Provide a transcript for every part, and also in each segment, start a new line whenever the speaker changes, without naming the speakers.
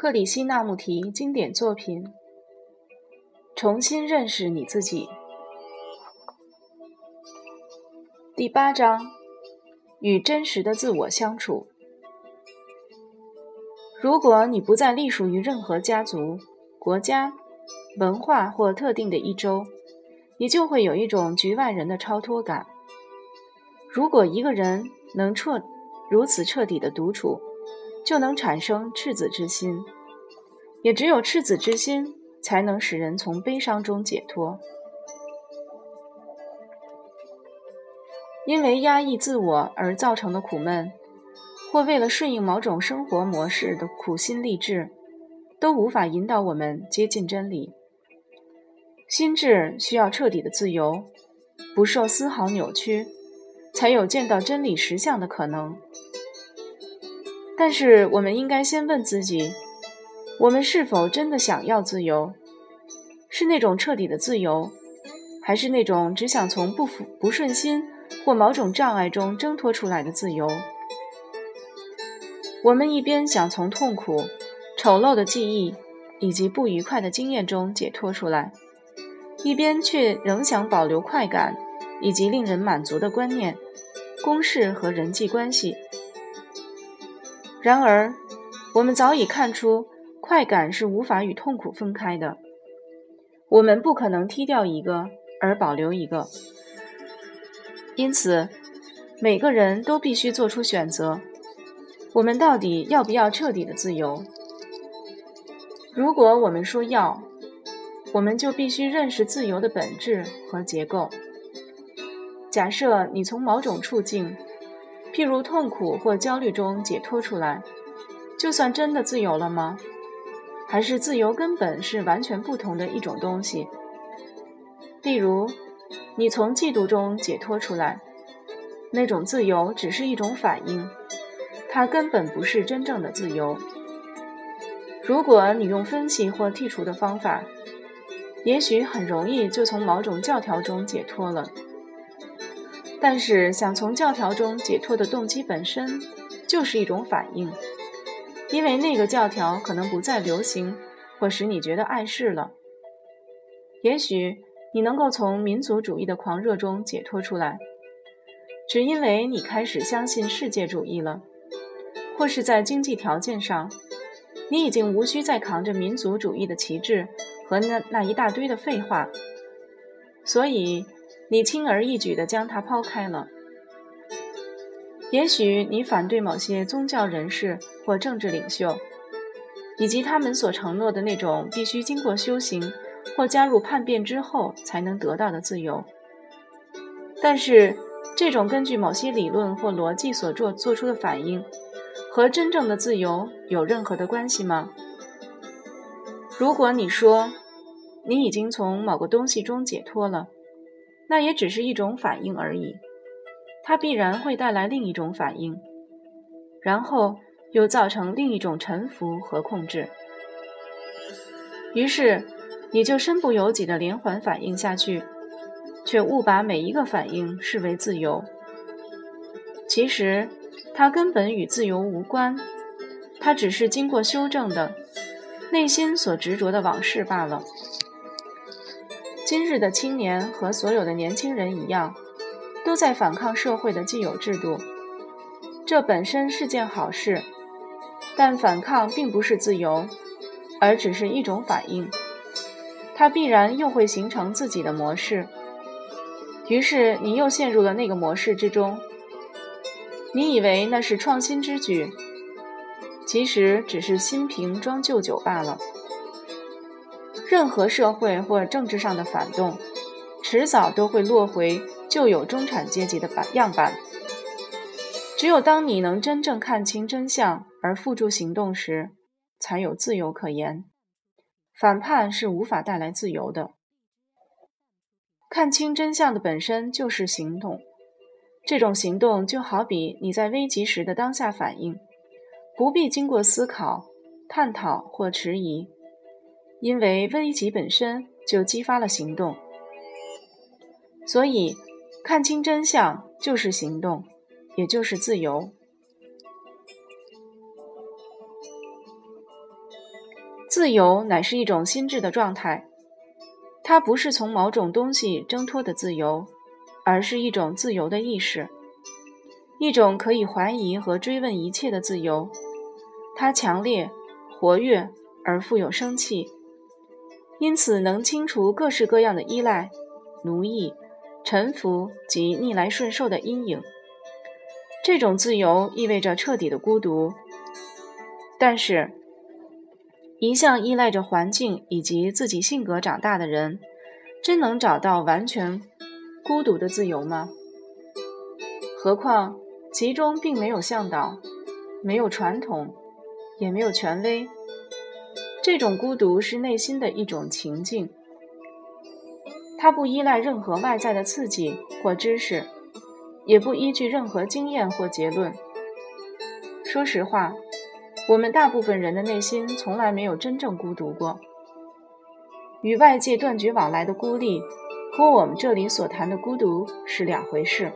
克里希那穆提经典作品：重新认识你自己。第八章：与真实的自我相处。如果你不再隶属于任何家族、国家、文化或特定的一周，你就会有一种局外人的超脱感。如果一个人能彻如此彻底的独处，就能产生赤子之心，也只有赤子之心，才能使人从悲伤中解脱。因为压抑自我而造成的苦闷，或为了顺应某种生活模式的苦心励志，都无法引导我们接近真理。心智需要彻底的自由，不受丝毫扭曲，才有见到真理实相的可能。但是，我们应该先问自己：我们是否真的想要自由？是那种彻底的自由，还是那种只想从不服、不顺心或某种障碍中挣脱出来的自由？我们一边想从痛苦、丑陋的记忆以及不愉快的经验中解脱出来，一边却仍想保留快感以及令人满足的观念、公式和人际关系。然而，我们早已看出，快感是无法与痛苦分开的。我们不可能踢掉一个而保留一个。因此，每个人都必须做出选择：我们到底要不要彻底的自由？如果我们说要，我们就必须认识自由的本质和结构。假设你从某种处境，譬如痛苦或焦虑中解脱出来，就算真的自由了吗？还是自由根本是完全不同的一种东西？例如，你从嫉妒中解脱出来，那种自由只是一种反应，它根本不是真正的自由。如果你用分析或剔除的方法，也许很容易就从某种教条中解脱了。但是，想从教条中解脱的动机本身就是一种反应，因为那个教条可能不再流行，或使你觉得碍事了。也许你能够从民族主义的狂热中解脱出来，只因为你开始相信世界主义了，或是在经济条件上，你已经无需再扛着民族主义的旗帜和那那一大堆的废话，所以。你轻而易举地将它抛开了。也许你反对某些宗教人士或政治领袖，以及他们所承诺的那种必须经过修行或加入叛变之后才能得到的自由。但是，这种根据某些理论或逻辑所做做出的反应，和真正的自由有任何的关系吗？如果你说你已经从某个东西中解脱了，那也只是一种反应而已，它必然会带来另一种反应，然后又造成另一种臣服和控制。于是，你就身不由己的连环反应下去，却误把每一个反应视为自由。其实，它根本与自由无关，它只是经过修正的内心所执着的往事罢了。今日的青年和所有的年轻人一样，都在反抗社会的既有制度。这本身是件好事，但反抗并不是自由，而只是一种反应。它必然又会形成自己的模式，于是你又陷入了那个模式之中。你以为那是创新之举，其实只是新瓶装旧酒罢了。任何社会或政治上的反动，迟早都会落回旧有中产阶级的版样板。只有当你能真正看清真相而付诸行动时，才有自由可言。反叛是无法带来自由的。看清真相的本身就是行动，这种行动就好比你在危急时的当下反应，不必经过思考、探讨或迟疑。因为危机本身就激发了行动，所以看清真相就是行动，也就是自由。自由乃是一种心智的状态，它不是从某种东西挣脱的自由，而是一种自由的意识，一种可以怀疑和追问一切的自由。它强烈、活跃而富有生气，因此能清除各式各样的依赖、奴役、臣服及逆来顺受的阴影。这种自由意味着彻底的孤独，但是。一向依赖着环境以及自己性格长大的人，真能找到完全孤独的自由吗？何况其中并没有向导，没有传统，也没有权威。这种孤独是内心的一种情境，它不依赖任何外在的刺激或知识，也不依据任何经验或结论。说实话。我们大部分人的内心从来没有真正孤独过。与外界断绝往来的孤立，和我们这里所谈的孤独是两回事。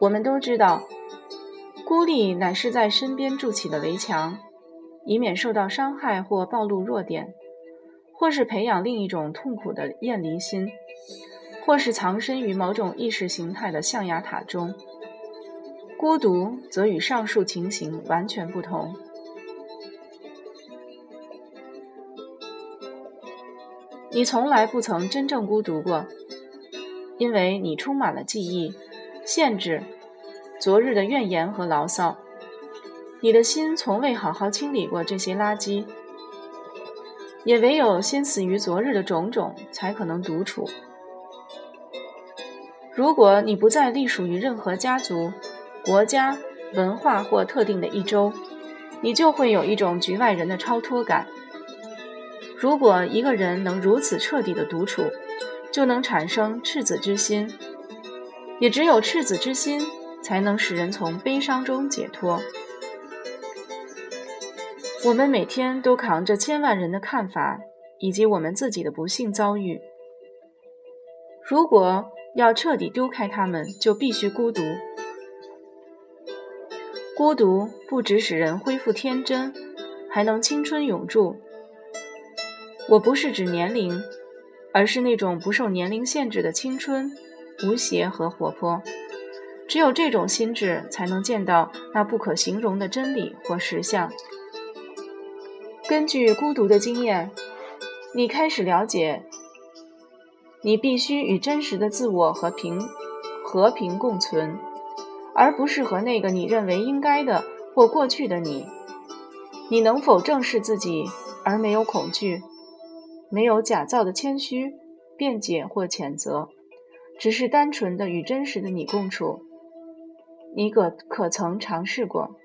我们都知道，孤立乃是在身边筑起的围墙，以免受到伤害或暴露弱点，或是培养另一种痛苦的厌离心，或是藏身于某种意识形态的象牙塔中。孤独则与上述情形完全不同。你从来不曾真正孤独过，因为你充满了记忆、限制、昨日的怨言和牢骚。你的心从未好好清理过这些垃圾，也唯有先死于昨日的种种，才可能独处。如果你不再隶属于任何家族，国家、文化或特定的一周，你就会有一种局外人的超脱感。如果一个人能如此彻底的独处，就能产生赤子之心。也只有赤子之心，才能使人从悲伤中解脱。我们每天都扛着千万人的看法，以及我们自己的不幸遭遇。如果要彻底丢开他们，就必须孤独。孤独不只使人恢复天真，还能青春永驻。我不是指年龄，而是那种不受年龄限制的青春、无邪和活泼。只有这种心智，才能见到那不可形容的真理或实相。根据孤独的经验，你开始了解，你必须与真实的自我和平和平共存。而不是和那个你认为应该的或过去的你。你能否正视自己而没有恐惧，没有假造的谦虚、辩解或谴责，只是单纯的与真实的你共处？你可可曾尝试过？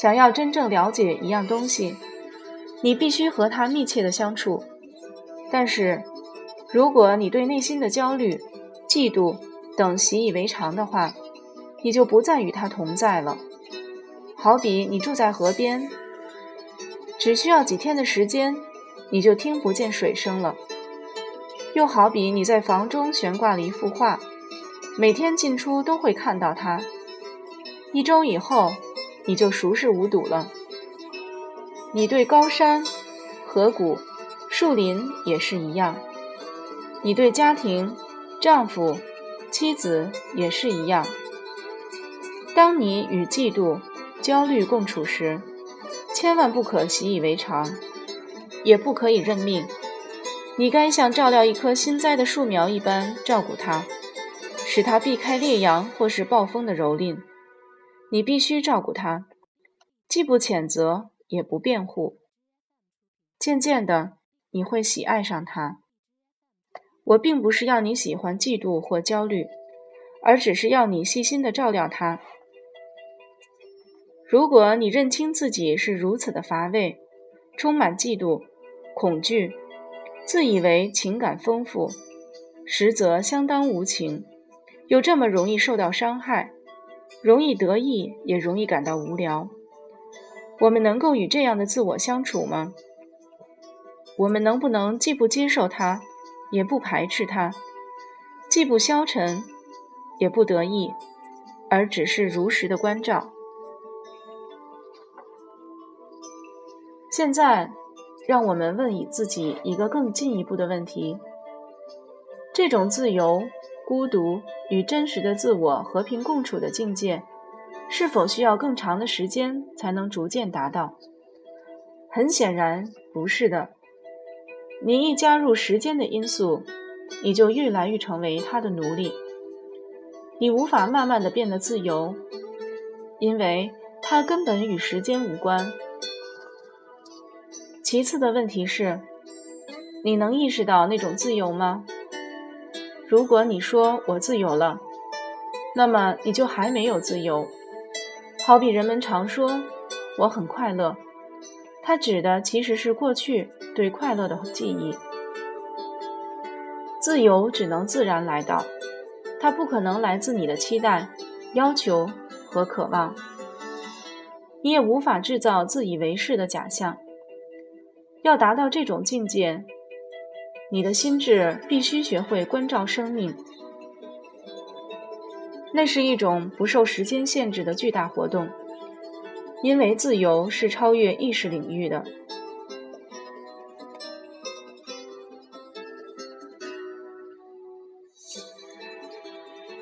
想要真正了解一样东西，你必须和它密切的相处。但是，如果你对内心的焦虑、嫉妒，等习以为常的话，你就不再与他同在了。好比你住在河边，只需要几天的时间，你就听不见水声了；又好比你在房中悬挂了一幅画，每天进出都会看到它。一周以后，你就熟视无睹了。你对高山、河谷、树林也是一样。你对家庭、丈夫。妻子也是一样。当你与嫉妒、焦虑共处时，千万不可习以为常，也不可以认命。你该像照料一棵新栽的树苗一般照顾它，使它避开烈阳或是暴风的蹂躏。你必须照顾他，既不谴责，也不辩护。渐渐的，你会喜爱上他。我并不是要你喜欢嫉妒或焦虑，而只是要你细心的照料他。如果你认清自己是如此的乏味，充满嫉妒、恐惧，自以为情感丰富，实则相当无情，又这么容易受到伤害，容易得意，也容易感到无聊。我们能够与这样的自我相处吗？我们能不能既不接受它？也不排斥它，既不消沉，也不得意，而只是如实的关照。现在，让我们问以自己一个更进一步的问题：这种自由、孤独与真实的自我和平共处的境界，是否需要更长的时间才能逐渐达到？很显然，不是的。你一加入时间的因素，你就愈来愈成为他的奴隶。你无法慢慢的变得自由，因为它根本与时间无关。其次的问题是，你能意识到那种自由吗？如果你说我自由了，那么你就还没有自由。好比人们常说我很快乐，它指的其实是过去对快乐的记忆。自由只能自然来到。它不可能来自你的期待、要求和渴望，你也无法制造自以为是的假象。要达到这种境界，你的心智必须学会关照生命。那是一种不受时间限制的巨大活动，因为自由是超越意识领域的。